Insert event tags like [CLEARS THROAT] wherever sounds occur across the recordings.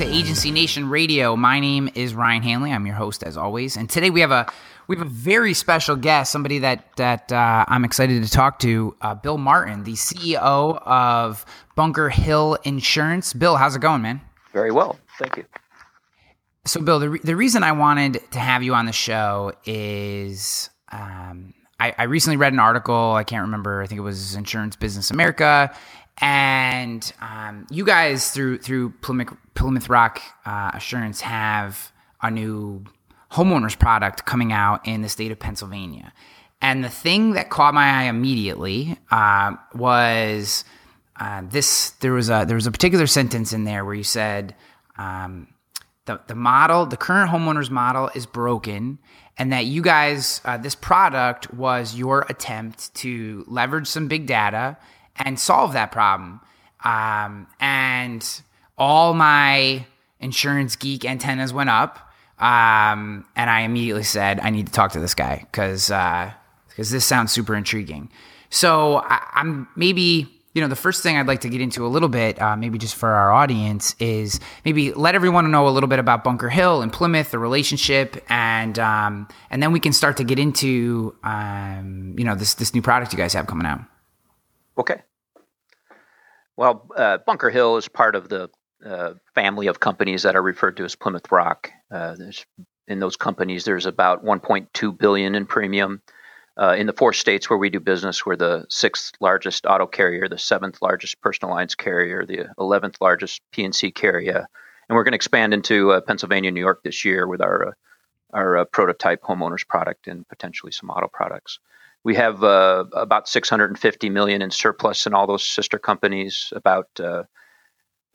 to Agency Nation Radio. My name is Ryan Hanley. I'm your host as always, and today we have a we have a very special guest, somebody that that uh, I'm excited to talk to, uh, Bill Martin, the CEO of Bunker Hill Insurance. Bill, how's it going, man? Very well, thank you. So, Bill, the re- the reason I wanted to have you on the show is. Um, I recently read an article. I can't remember. I think it was Insurance Business America, and um, you guys through through Plymouth, Plymouth Rock uh, Assurance have a new homeowners product coming out in the state of Pennsylvania. And the thing that caught my eye immediately uh, was uh, this. There was a there was a particular sentence in there where you said um, the the model, the current homeowners model, is broken, and that you guys, uh, this product was your attempt to leverage some big data and solve that problem. Um, and all my insurance geek antennas went up. Um, and I immediately said, I need to talk to this guy because because this sounds super intriguing. So I, I'm maybe you know the first thing I'd like to get into a little bit, uh, maybe just for our audience, is maybe let everyone know a little bit about Bunker Hill and Plymouth, the relationship, and um, and then we can start to get into um, you know this this new product you guys have coming out. Okay. Well, uh, Bunker Hill is part of the uh, family of companies that are referred to as Plymouth Rock. Uh, in those companies, there's about 1.2 billion in premium. Uh, in the four states where we do business, we're the sixth largest auto carrier, the seventh largest personal lines carrier, the 11th largest P&C carrier, and we're going to expand into uh, Pennsylvania, New York this year with our uh, our prototype homeowners product and potentially some auto products. We have uh, about 650 million in surplus in all those sister companies. About uh,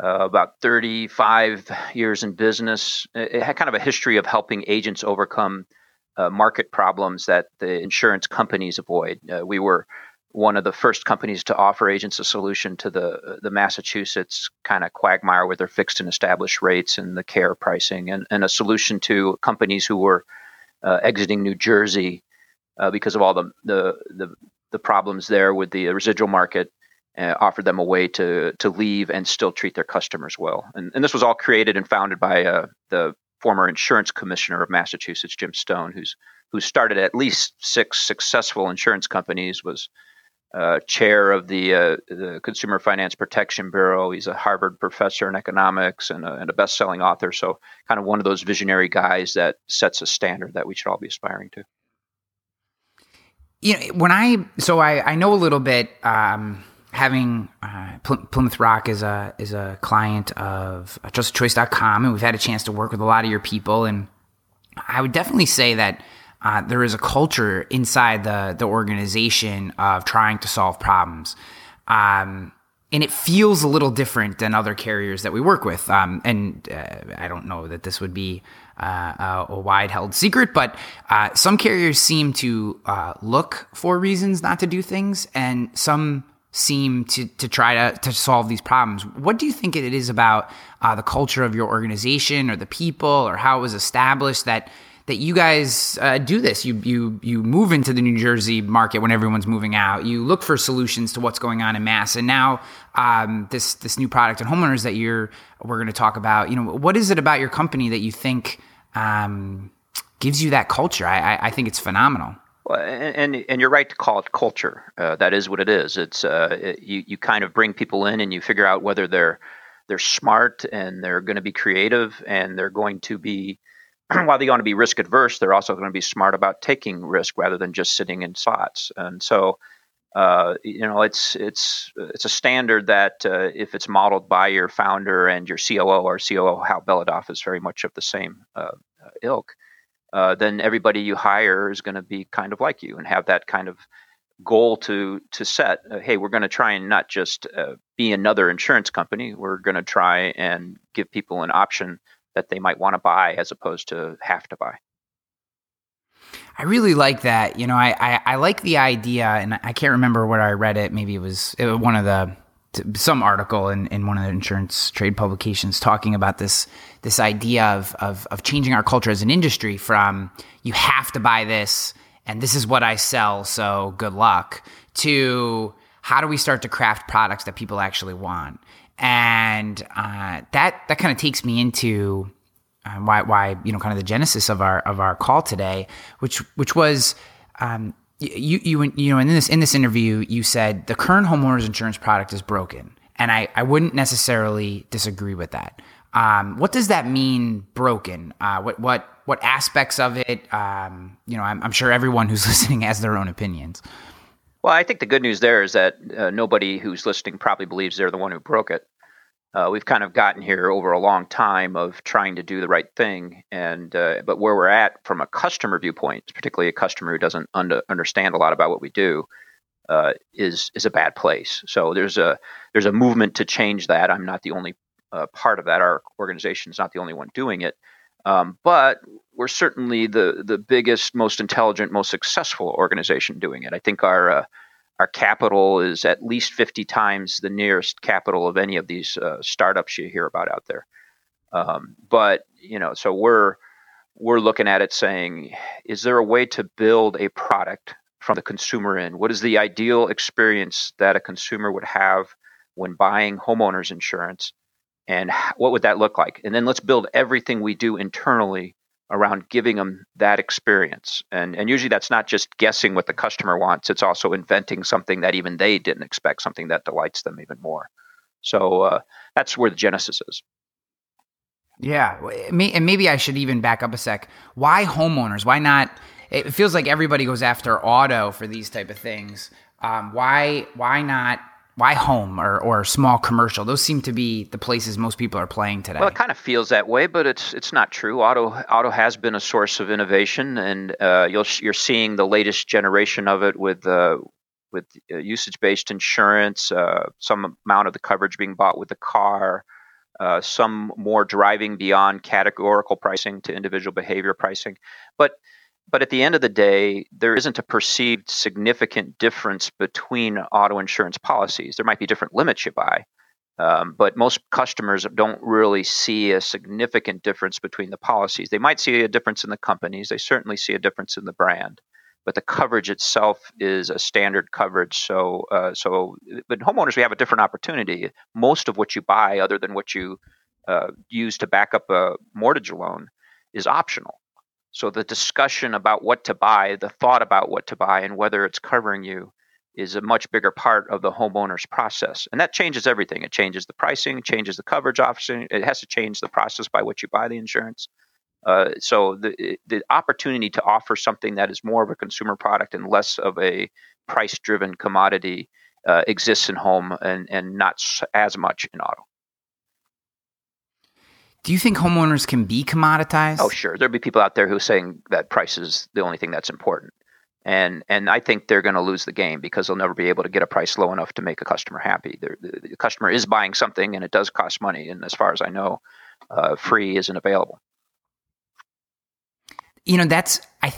uh, about 35 years in business. It had kind of a history of helping agents overcome uh, market problems that the insurance companies avoid. Uh, we were one of the first companies to offer agents a solution to the the Massachusetts kind of quagmire with their fixed and established rates and the care pricing, and, and a solution to companies who were uh, exiting New Jersey uh, because of all the, the, the the problems there with the residual market. Uh, offered them a way to to leave and still treat their customers well. And, and this was all created and founded by uh, the former insurance commissioner of Massachusetts, Jim Stone, who's who started at least six successful insurance companies, was uh, chair of the, uh, the Consumer Finance Protection Bureau. He's a Harvard professor in economics and a, and a best-selling author. So, kind of one of those visionary guys that sets a standard that we should all be aspiring to you know when i so i i know a little bit um having uh, Pl- plymouth rock is a is a client of trustedchoice.com and we've had a chance to work with a lot of your people and i would definitely say that uh, there is a culture inside the the organization of trying to solve problems um, and it feels a little different than other carriers that we work with. Um, and uh, I don't know that this would be uh, a wide held secret, but uh, some carriers seem to uh, look for reasons not to do things, and some seem to, to try to, to solve these problems. What do you think it is about uh, the culture of your organization or the people or how it was established that that you guys uh, do this. You you you move into the New Jersey market when everyone's moving out. You look for solutions to what's going on in mass, and now um, this this new product and homeowners that you're we're going to talk about. You know, what is it about your company that you think um, gives you that culture? I, I, I think it's phenomenal. Well, and, and, you're right to call it culture. Uh, that is what it is. It's uh, it, you you kind of bring people in and you figure out whether they're they're smart and they're going to be creative and they're going to be [CLEARS THROAT] while they want to be risk adverse, they're also going to be smart about taking risk rather than just sitting in slots. And so, uh, you know, it's it's it's a standard that uh, if it's modeled by your founder and your COO, or COO Hal Belodoff is very much of the same uh, ilk. Uh, then everybody you hire is going to be kind of like you and have that kind of goal to to set. Uh, hey, we're going to try and not just uh, be another insurance company. We're going to try and give people an option that they might want to buy as opposed to have to buy. I really like that. You know, I, I, I, like the idea, and I can't remember where I read it. Maybe it was, it was one of the some article in, in one of the insurance trade publications talking about this this idea of, of of changing our culture as an industry from you have to buy this and this is what I sell, so good luck to how do we start to craft products that people actually want and uh, that that kind of takes me into uh, why why you know kind of the genesis of our of our call today, which which was. Um, you, you, you know, in this in this interview, you said the current homeowners insurance product is broken, and I, I wouldn't necessarily disagree with that. Um, what does that mean, broken? Uh, what what what aspects of it? Um, you know, I'm, I'm, sure everyone who's [LAUGHS] listening has their own opinions. Well, I think the good news there is that uh, nobody who's listening probably believes they're the one who broke it. Uh, we've kind of gotten here over a long time of trying to do the right thing, and uh, but where we're at from a customer viewpoint, particularly a customer who doesn't under, understand a lot about what we do, uh, is is a bad place. So there's a there's a movement to change that. I'm not the only uh, part of that. Our organization is not the only one doing it, um, but we're certainly the the biggest, most intelligent, most successful organization doing it. I think our uh, our capital is at least 50 times the nearest capital of any of these uh, startups you hear about out there. Um, but you know, so we're we're looking at it saying, is there a way to build a product from the consumer in? What is the ideal experience that a consumer would have when buying homeowners insurance? And what would that look like? And then let's build everything we do internally around giving them that experience. And, and usually that's not just guessing what the customer wants, it's also inventing something that even they didn't expect, something that delights them even more. So uh, that's where the genesis is. Yeah. And maybe I should even back up a sec. Why homeowners? Why not? It feels like everybody goes after auto for these type of things. Um, why, why not why home or, or small commercial? Those seem to be the places most people are playing today. Well, it kind of feels that way, but it's it's not true. Auto auto has been a source of innovation, and uh, you'll you're seeing the latest generation of it with uh, with uh, usage based insurance, uh, some amount of the coverage being bought with the car, uh, some more driving beyond categorical pricing to individual behavior pricing, but but at the end of the day, there isn't a perceived significant difference between auto insurance policies. There might be different limits you buy, um, but most customers don't really see a significant difference between the policies. They might see a difference in the companies. They certainly see a difference in the brand, but the coverage itself is a standard coverage. So, uh, so, but homeowners, we have a different opportunity. Most of what you buy, other than what you uh, use to back up a mortgage loan, is optional. So the discussion about what to buy, the thought about what to buy, and whether it's covering you is a much bigger part of the homeowner's process. And that changes everything. It changes the pricing, changes the coverage option. It has to change the process by which you buy the insurance. Uh, so the the opportunity to offer something that is more of a consumer product and less of a price driven commodity uh, exists in home and, and not as much in auto. Do you think homeowners can be commoditized? Oh, sure. There'll be people out there who are saying that price is the only thing that's important. And and I think they're going to lose the game because they'll never be able to get a price low enough to make a customer happy. The, the customer is buying something and it does cost money. And as far as I know, uh, free isn't available. You know, that's I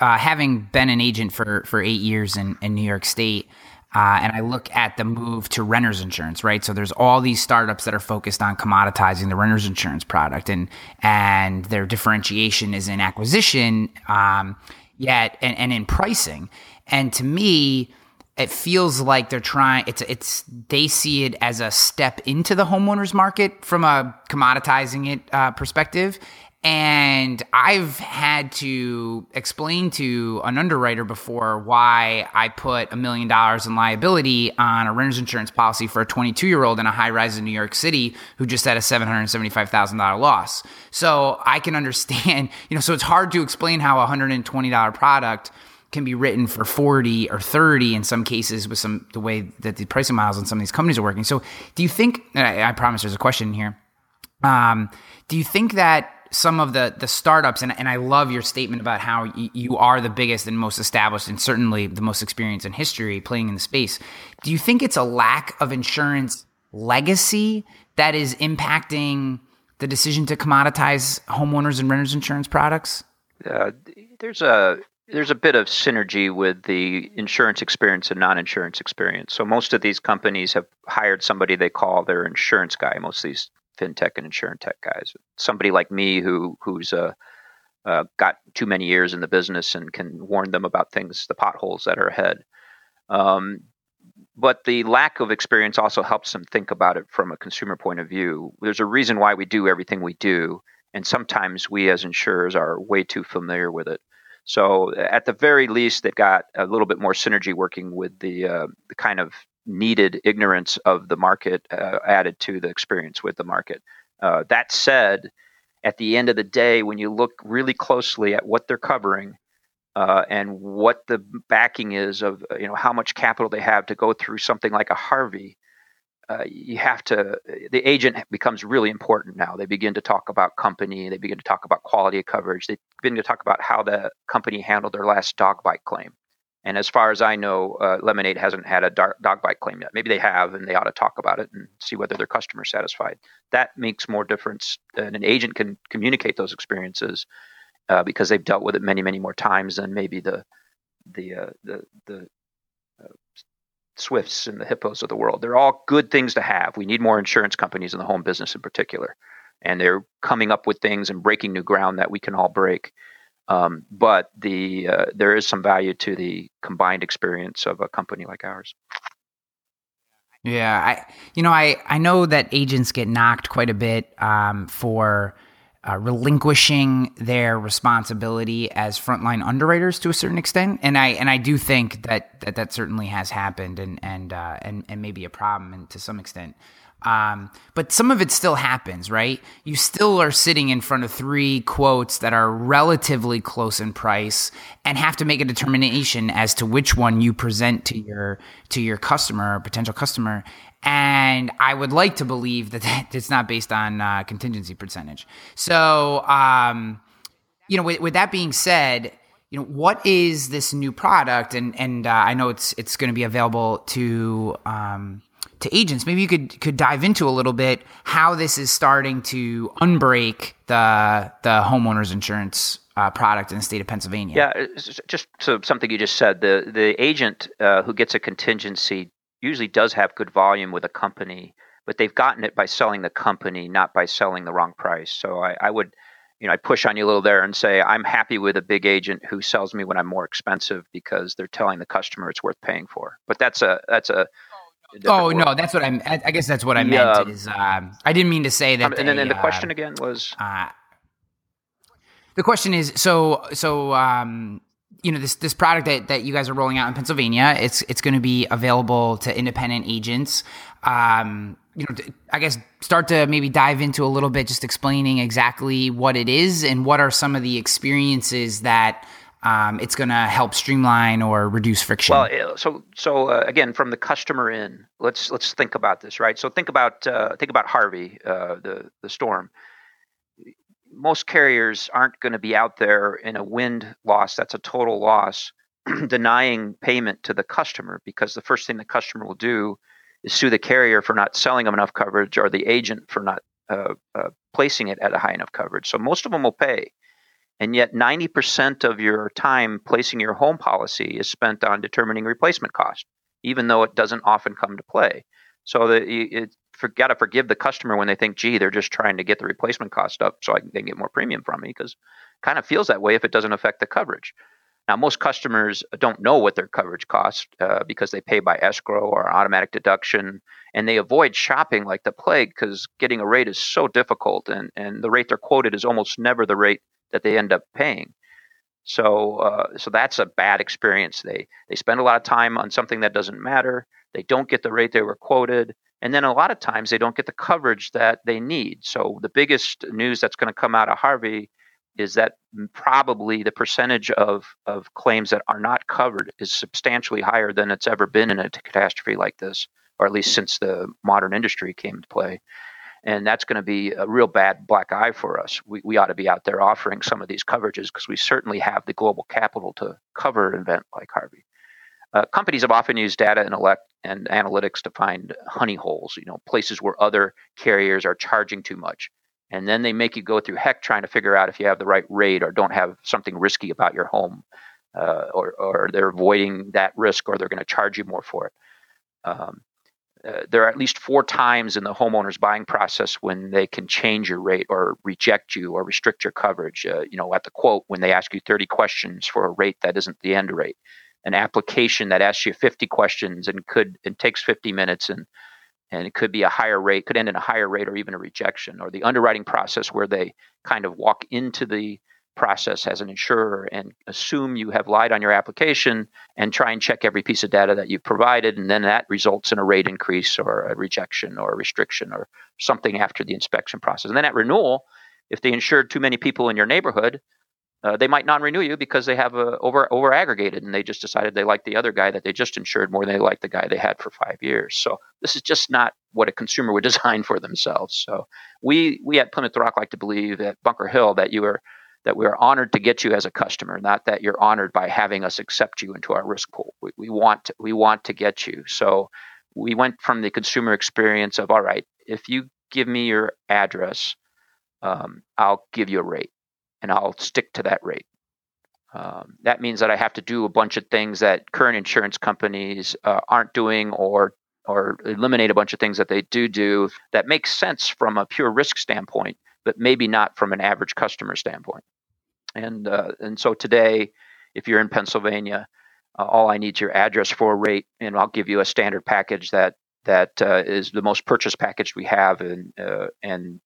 uh, having been an agent for for eight years in, in New York State. Uh, and I look at the move to renters insurance, right? So there's all these startups that are focused on commoditizing the renters insurance product, and and their differentiation is in acquisition, um, yet and, and in pricing. And to me, it feels like they're trying. It's it's they see it as a step into the homeowners market from a commoditizing it uh, perspective, and I've had to explain to an underwriter before why I put a million dollars in liability on a renter's insurance policy for a 22 year old in a high rise in New York City who just had a $775,000 loss. So I can understand, [LAUGHS] you know, so it's hard to explain how a $120 product can be written for 40 or 30 in some cases with some the way that the pricing models in some of these companies are working. So do you think, I, I promise there's a question here. Um, do you think that some of the the startups, and, and I love your statement about how y- you are the biggest and most established, and certainly the most experienced in history playing in the space. Do you think it's a lack of insurance legacy that is impacting the decision to commoditize homeowners and renters insurance products? Uh, there's a there's a bit of synergy with the insurance experience and non-insurance experience. So most of these companies have hired somebody they call their insurance guy. Most of these fintech and insurance tech guys. Somebody like me who who's uh, uh, got too many years in the business and can warn them about things, the potholes that are ahead. Um, but the lack of experience also helps them think about it from a consumer point of view. There's a reason why we do everything we do, and sometimes we as insurers are way too familiar with it. So at the very least, they've got a little bit more synergy working with the uh, the kind of needed ignorance of the market uh, added to the experience with the market. Uh, that said, at the end of the day, when you look really closely at what they're covering, uh, and what the backing is of you know how much capital they have to go through something like a Harvey, uh, you have to the agent becomes really important now. They begin to talk about company, they begin to talk about quality of coverage, they begin to talk about how the company handled their last dog bite claim. And as far as I know, uh, Lemonade hasn't had a dog bite claim yet. Maybe they have, and they ought to talk about it and see whether their customer satisfied. That makes more difference, and an agent can communicate those experiences uh, because they've dealt with it many, many more times than maybe the the uh, the the uh, Swyffts and the Hippos of the world. They're all good things to have. We need more insurance companies in the home business in particular, and they're coming up with things and breaking new ground that we can all break. Um, but the uh, there is some value to the combined experience of a company like ours. Yeah, I you know I I know that agents get knocked quite a bit um, for uh, relinquishing their responsibility as frontline underwriters to a certain extent, and I and I do think that that, that certainly has happened, and and uh, and and maybe a problem and to some extent. Um, but some of it still happens, right? You still are sitting in front of three quotes that are relatively close in price, and have to make a determination as to which one you present to your to your customer or potential customer. And I would like to believe that, [LAUGHS] that it's not based on uh, contingency percentage. So, um, you know, with, with, that being said, you know, what is this new product? And and uh, I know it's it's going to be available to um, to agents. Maybe you could could dive into a little bit how this is starting to unbreak the the homeowners insurance uh, product in the state of Pennsylvania. Yeah, just so something you just said. The the agent uh, who gets a contingency usually does have good volume with a company, but they've gotten it by selling the company, not by selling the wrong price. So I, I would, you know, I push on you a little there and say I'm happy with a big agent who sells me when I'm more expensive because they're telling the customer it's worth paying for. But that's a that's a Oh no, that's what I'm. I guess that's what I meant. Is um, I didn't mean to say that. Um, and then, and the question uh, again was. Uh, the question is so so um, you know this this product that, that you guys are rolling out in Pennsylvania. It's it's going to be available to independent agents. Um, you know, I guess start to maybe dive into a little bit, just explaining exactly what it is and what are some of the experiences that um, it's going to help streamline or reduce friction. Well, so so uh, again, from the customer in, let's let's think about this, right? So think about uh, think about Harvey, uh, the the storm most carriers aren't going to be out there in a wind loss that's a total loss [CLEARS THROAT] denying payment to the customer because the first thing the customer will do is sue the carrier for not selling them enough coverage or the agent for not uh, uh, placing it at a high enough coverage. So most of them will pay. And yet 90% of your time placing your home policy is spent on determining replacement cost, even though it doesn't often come to play. So the, it, got to forgive the customer when they think, gee, they're just trying to get the replacement cost up so I can, they can get more premium from me because kind of feels that way if it doesn't affect the coverage. Now, most customers don't know what their coverage costs uh, because they pay by escrow or automatic deduction, and they avoid shopping like the plague because getting a rate is so difficult, and, and the rate they're quoted is almost never the rate that they end up paying. So, uh, so that's a bad experience. They they spend a lot of time on something that doesn't matter. They don't get the rate they were quoted, and then a lot of times they don't get the coverage that they need. So the biggest news that's going to come out of Harvey is that probably the percentage of, of claims that are not covered is substantially higher than it's ever been in a catastrophe like this, or at least since the modern industry came to play. And that's going to be a real bad black eye for us. We, we ought to be out there offering some of these coverages because we certainly have the global capital to cover an event like Harvey. Uh, companies have often used data and, elect, and analytics to find honey holes, you know, places where other carriers are charging too much. And then they make you go through heck trying to figure out if you have the right rate or don't have something risky about your home, uh, or, or they're avoiding that risk or they're going to charge you more for it. Um, uh, there are at least four times in the homeowner's buying process when they can change your rate or reject you or restrict your coverage. Uh, you know, at the quote when they ask you 30 questions for a rate that isn't the end rate an application that asks you 50 questions and could it takes 50 minutes and and it could be a higher rate, could end in a higher rate or even a rejection, or the underwriting process where they kind of walk into the process as an insurer and assume you have lied on your application and try and check every piece of data that you've provided, and then that results in a rate increase or a rejection or a restriction or something after the inspection process. And then at renewal, if they insured too many people in your neighborhood, uh, they might non-renew you because they have over over aggregated and they just decided they like the other guy that they just insured more than they like the guy they had for five years. So this is just not what a consumer would [LAUGHS] design for themselves. So we we at Plymouth Rock like to believe at Bunker Hill that you are that we are honored to get you as a customer, not that you're honored by having us accept you into our risk pool. We, we want to, we want to get you. So we went from the consumer experience of all right, if you give me your address, um, I'll give you a rate and I'll stick to that rate. Um, that means that I have to do a bunch of things that current insurance companies uh, aren't doing, or or eliminate a bunch of things that they do do that makes sense from a pure risk standpoint, but maybe not from an average customer standpoint. And uh, and so today, if you're in Pennsylvania, uh, all I need is your address for a rate, and I'll give you a standard package that that uh, is the most purchased package we have, and uh, and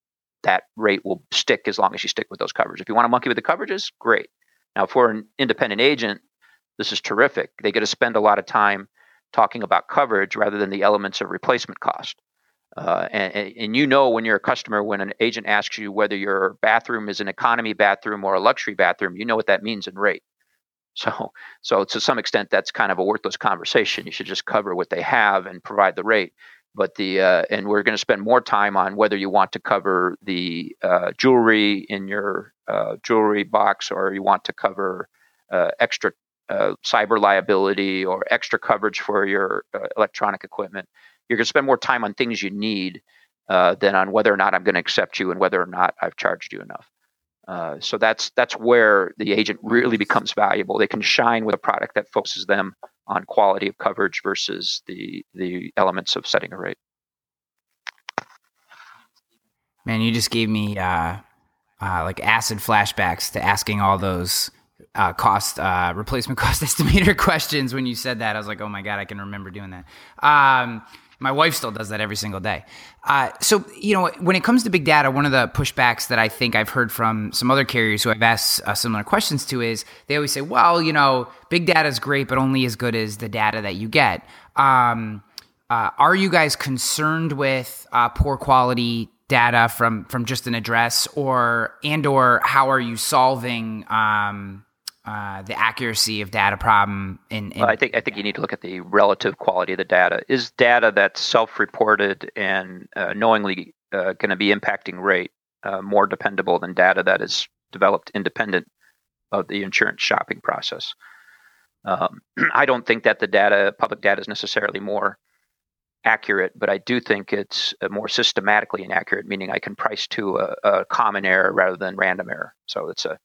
that rate will stick as long as you stick with those coverages. If you want to monkey with the coverages, great. Now, for an independent agent, this is terrific. They get to spend a lot of time talking about coverage rather than the elements of replacement cost. Uh, and, and, you know when you're a customer, when an agent asks you whether your bathroom is an economy bathroom or a luxury bathroom, you know what that means in rate. [LAUGHS] So, so to some extent, that's kind of a worthless conversation. You should just cover what they have and provide the rate but the uh, and we're going to spend more time on whether you want to cover the uh, jewelry in your uh, jewelry box or you want to cover uh, extra cyber liability or extra coverage for your electronic equipment. You're going to spend more time on things you need than on whether or not I'm going to accept you and whether or not I've charged you enough. so that's that's where the agent really becomes valuable. They can shine with a product that focuses them on quality of coverage versus the the elements of setting a rate. Man, you just gave me uh, uh, like acid flashbacks to asking all those uh, cost uh, replacement [LAUGHS] cost estimator questions when you said that. I was like, oh my god, I can remember doing that. Um, my wife still does that every single day. Uh, so, you know, when it comes to big data, one of the pushbacks that I think I've heard from some other carriers who I've asked uh, similar questions to is they always say, well, you know, big data is great, but only as good as the data that you get. Um, uh, are you guys concerned with uh, poor quality data from from just an address, or and or how are you solving um, uh, the accuracy of data problem in, in well, I think I think you need to look at the relative quality of the data. Is data that's self-reported and uh, knowingly uh, going to be impacting rate uh, more dependable than data that is developed independent of the insurance shopping process? Um, [CLEARS THROAT] I don't think that the data, public data, is necessarily more accurate, but I do think it's uh, more systematically inaccurate, meaning I can price to a, a common error rather than random error. So it's a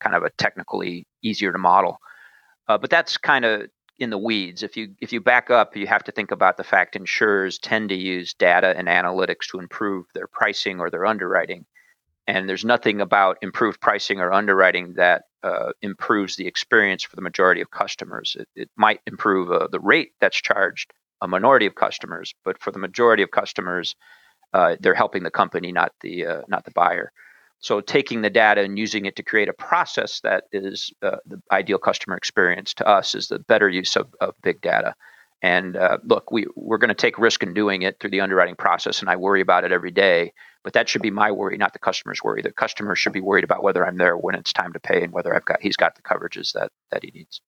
kind of a technically easier to model. Uh, but that's kind of in the weeds. If you if you back up, you have to think about the fact insurers tend to use data and analytics to improve their pricing or their underwriting. And there's nothing about improved pricing or underwriting that uh, improves the experience for the majority of customers. It, it might improve uh, the rate that's charged a minority of customers, but for the majority of customers, uh, they're helping the company, not the uh, not the buyer. So taking the data and using it to create a process that is uh, the ideal customer experience to us is the better use of, of big data. And uh, look, we, we're going to take risk in doing it through the underwriting process, and I worry about it every day. But that should be my worry, not the customer's worry. The customer should be worried about whether I'm there when it's time to pay and whether I've got he's got the coverages that that he needs.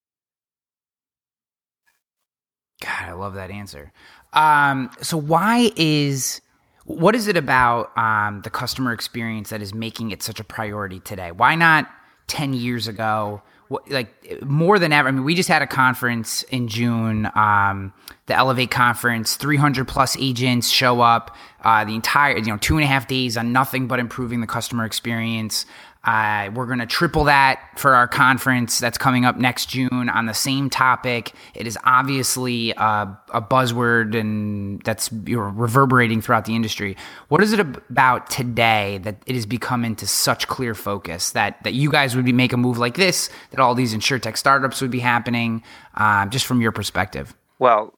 God, I love that answer. Um, so why is what is it about um, the customer experience that is making it such a priority today? Why not 10 years ago? What, like more than ever. I mean, we just had a conference in June, um, the Elevate conference. 300 plus agents show up. Uh, the entire, you know, two and a half days on nothing but improving the customer experience. Uh, we're going to triple that for our conference that's coming up next June on the same topic. It is obviously uh, a buzzword and that's reverberating throughout the industry. What is it about today that it has become into such clear focus that that you guys would be make a move like this, that all these insurtech startups would be happening, uh, just from your perspective? Well,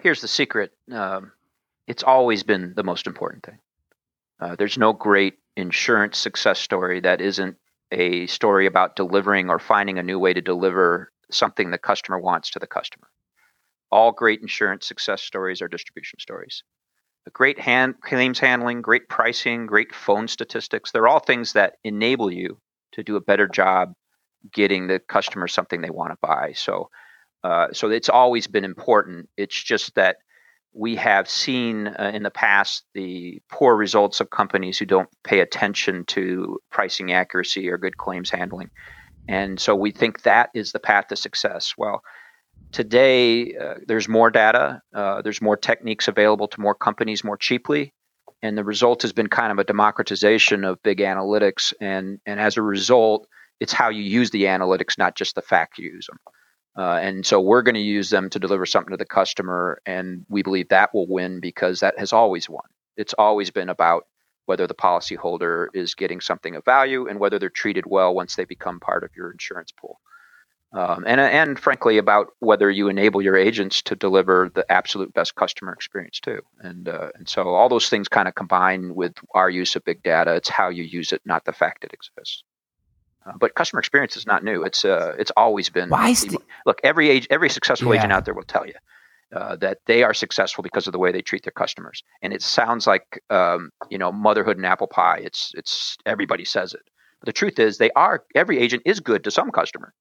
here's the secret. Um, it's always been the most important thing. Uh, there's no great insurance success story that isn't a story about delivering or finding a new way to deliver something the customer wants to the customer. All great insurance success stories are distribution stories. Great hand, claims handling, great pricing, great phone statistics, they're all things that enable you to do a better job getting the customer something they want to buy. So, uh, so it's always been important. It's just that we have seen uh, in the past the poor results of companies who don't pay attention to pricing accuracy or good claims handling. And so we think that is the path to success. Well, today uh, there's more data, uh, there's more techniques available to more companies more cheaply. And the result has been kind of a democratization of big analytics. And, and as a result, it's how you use the analytics, not just the fact you use them. Uh, and so we're going to use them to deliver something to the customer, and we believe that will win because that has always won. It's always been about whether the policyholder is getting something of value and whether they're treated well once they become part of your insurance pool. Um, and, and frankly, about whether you enable your agents to deliver the absolute best customer experience too. And, uh, and so all those things kind of combine with our use of big data. It's how you use it, not the fact it exists. Uh, but customer experience is not new. It's uh, it's always been. Why the, look, every age, every successful yeah. agent out there will tell you uh, that they are successful because of the way they treat their customers. And it sounds like um, you know motherhood and apple pie. It's it's everybody says it. But the truth is, they are every agent is good to some customer.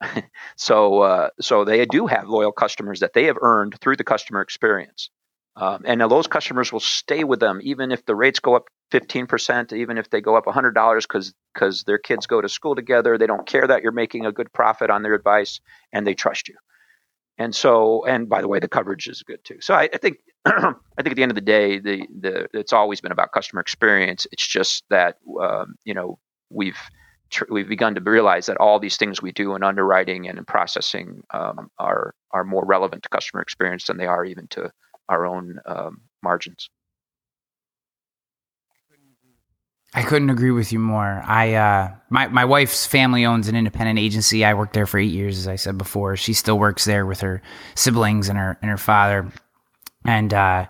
[LAUGHS] so uh, so they do have loyal customers that they have earned through the customer experience. Um, and those customers will stay with them even if the rates go up 15%, even if they go up $100 because because their kids go to school together. They don't care that you're making a good profit on their advice and they trust you. And so, and by the way, the coverage is good too. So I, I think, [CLEARS THROAT] I think at the end of the day, the, the, it's always been about customer experience. It's just that, um, you know, we've, tr- we've begun to realize that all these things we do in underwriting and in processing um, are, are more relevant to customer experience than they are even to our own um, margins. I couldn't agree with you more. I uh, my my wife's family owns an independent agency. I worked there for eight years, as I said before. She still works there with her siblings and her and her father, and uh,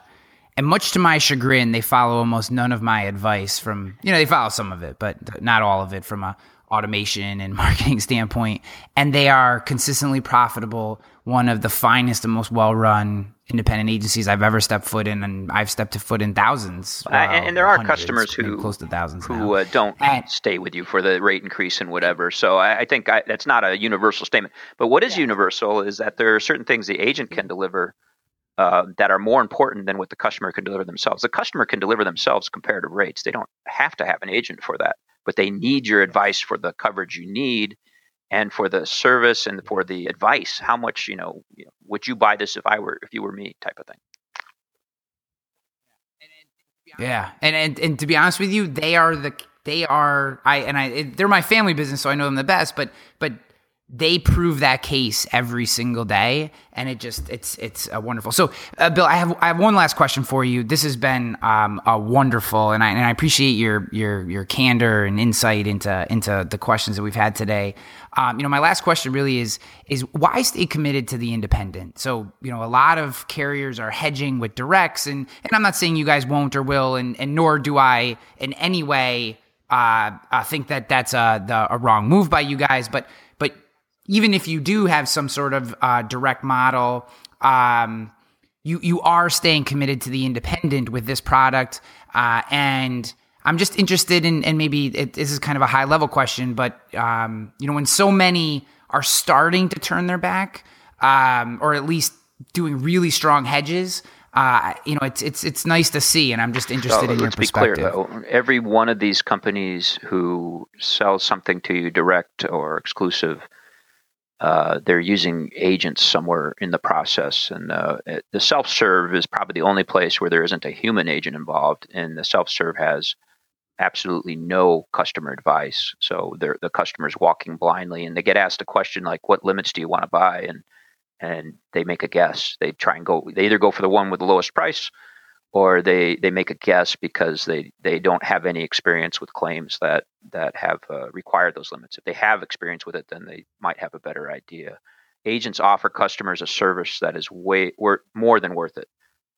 and much to my chagrin, they follow almost none of my advice. From you know, they follow some of it, but not all of it from a automation and [LAUGHS] marketing standpoint. And they are consistently profitable. One of the finest and most well run independent agencies I've ever stepped foot in, and I've stepped to foot in thousands. Well, and, and, there are customers who close to thousands who uh, don't and, stay with you for the rate increase and whatever. So I, I think I, that's not a universal statement. But what is yeah. universal is that there are certain things the agent can deliver. Uh, that are more important than what the customer can deliver themselves. The customer can deliver themselves comparative rates. They don't have to have an agent for that, but they need your advice for the coverage you need and for the service and for the advice how much you know, you know would you buy this if i were if you were me type of thing? Yeah and, and and to be honest with you they are the they are i and i it, they're my family business so i know them the best but but they prove that case every single day and it just it's it's uh, wonderful. So uh, bill i have i have one last question for you. This has been um, a wonderful and i and i appreciate your your your candor and insight into into the questions that we've had today. Um, you know my last question really is is why stay committed to the independent? So you know a lot of carriers are hedging with directs and and i'm not saying you guys won't or will and and nor do i in any way uh, uh think that that's a the, a wrong move by you guys but even if you do have some sort of uh, direct model, um, you you are staying committed to the independent with this product. Uh, and I'm just interested in, and maybe it, this is kind of a high level question, but um, you know, when so many are starting to turn their back, um, or at least doing really strong hedges. Uh, you know, it's it's it's nice to see, and I'm just interested so, in your perspective. Let's be clear, though. Every one of these companies who sells something to you direct or exclusive uh, they're using agents somewhere in the process. And uh, the self serve is probably the only place where there isn't a human agent involved. And the self serve has absolutely no customer advice. So the customer's walking blindly, and they get asked a question like, "What limits do you want to buy?" and and they make a guess. They try and go. They either go for the one with the lowest price, or they they make a guess because they they don't have any experience with claims that that have uh, required those limits. If they have experience with it, then they might have a better idea. Agents offer customers a service that is way more than worth it.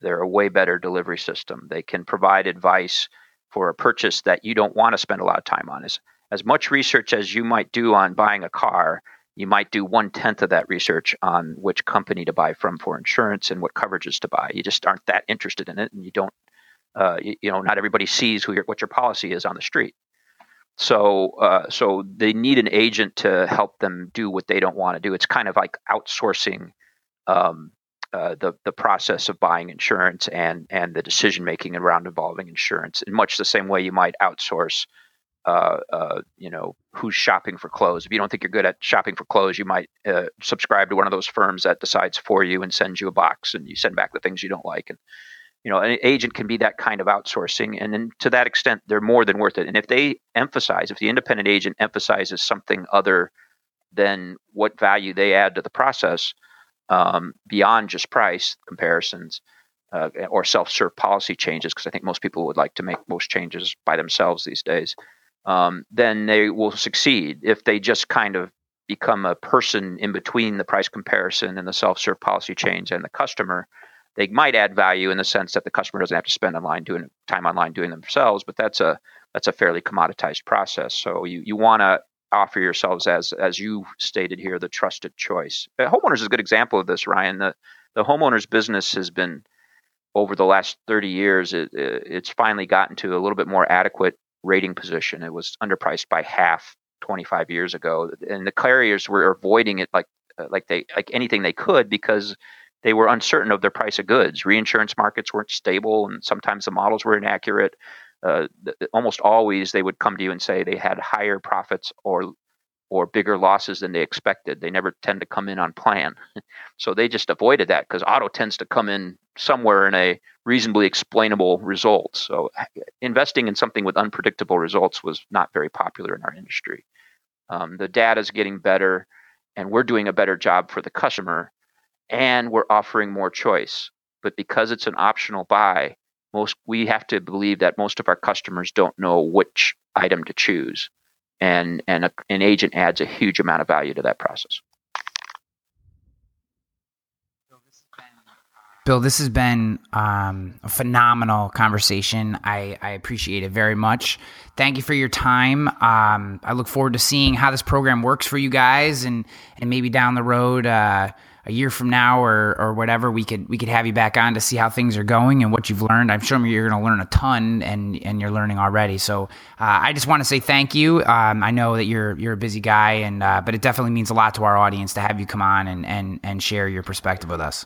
They're a way better delivery system. They can provide advice for a purchase that you don't want to spend a lot of time on. As, as much research as you might do on buying a car, you might do one tenth of that research on which company to buy from for insurance and what coverages to buy. You just aren't that interested in it, and you don't. Uh, you, you, know, not everybody sees your, what your policy is on the street. So, uh, so they need an agent to help them do what they don't want to do. It's kind of like outsourcing um, uh, the the process of buying insurance and and the decision making around involving insurance in much the same way you might outsource uh, uh, you know who's shopping for clothes. If you don't think you're good at shopping for clothes you might uh, subscribe to one of those firms that decides for you and sends you a box and you send back the things you don't like. And you know an agent can be that kind of outsourcing and then to that extent they're more than worth it. And if they emphasize if the independent agent emphasizes something other than what value they add to the process um, beyond just price comparisons uh, or self-serve policy changes, because I think most people would like to make most changes by themselves these days, um, then they will succeed. If they just kind of become a person in between the price comparison and the self-serve policy change and the customer, they might add value in the sense that the customer doesn't have to spend online doing time online doing themselves, but that's a that's a fairly commoditized process. So you, you want to offer yourselves as as you stated here the trusted choice. Uh, homeowners is a good example of this, Ryan. The the homeowners business has been over the last 30 years it, it's finally gotten to a little bit more adequate rating position. It was underpriced by half 25 years ago and the carriers were avoiding it like uh, like they like anything they could because they were uncertain of their price of goods. Reinsurance markets weren't stable and sometimes the models were inaccurate uh, almost always they would come to you and say they had higher profits or or bigger losses than they expected. They never tend to come in on plan. [LAUGHS] so they just avoided that because auto tends to come in somewhere in a reasonably explainable result. So investing in something with unpredictable results was not very popular in our industry. Um, the data is getting better, and we're doing a better job for the customer, and we're offering more choice. But because it's an optional buy, most we have to believe that most of our customers don't know which item to choose and and a, an agent adds a huge amount of value to that process Bill, this has been um, a phenomenal conversation. I, I, appreciate it very much. Thank you for your time. Um, I look forward to seeing how this program works for you guys, and and maybe down the road, uh, a year from now or or whatever, we could we could have you back on to see how things are going and what you've learned. I'm sure you're going to learn a ton, and and you're learning already. So uh, I just want to say thank you. Um, I know that you're you're a busy guy, and uh, but it definitely means a lot to our audience to have you come on and and and share your perspective with us.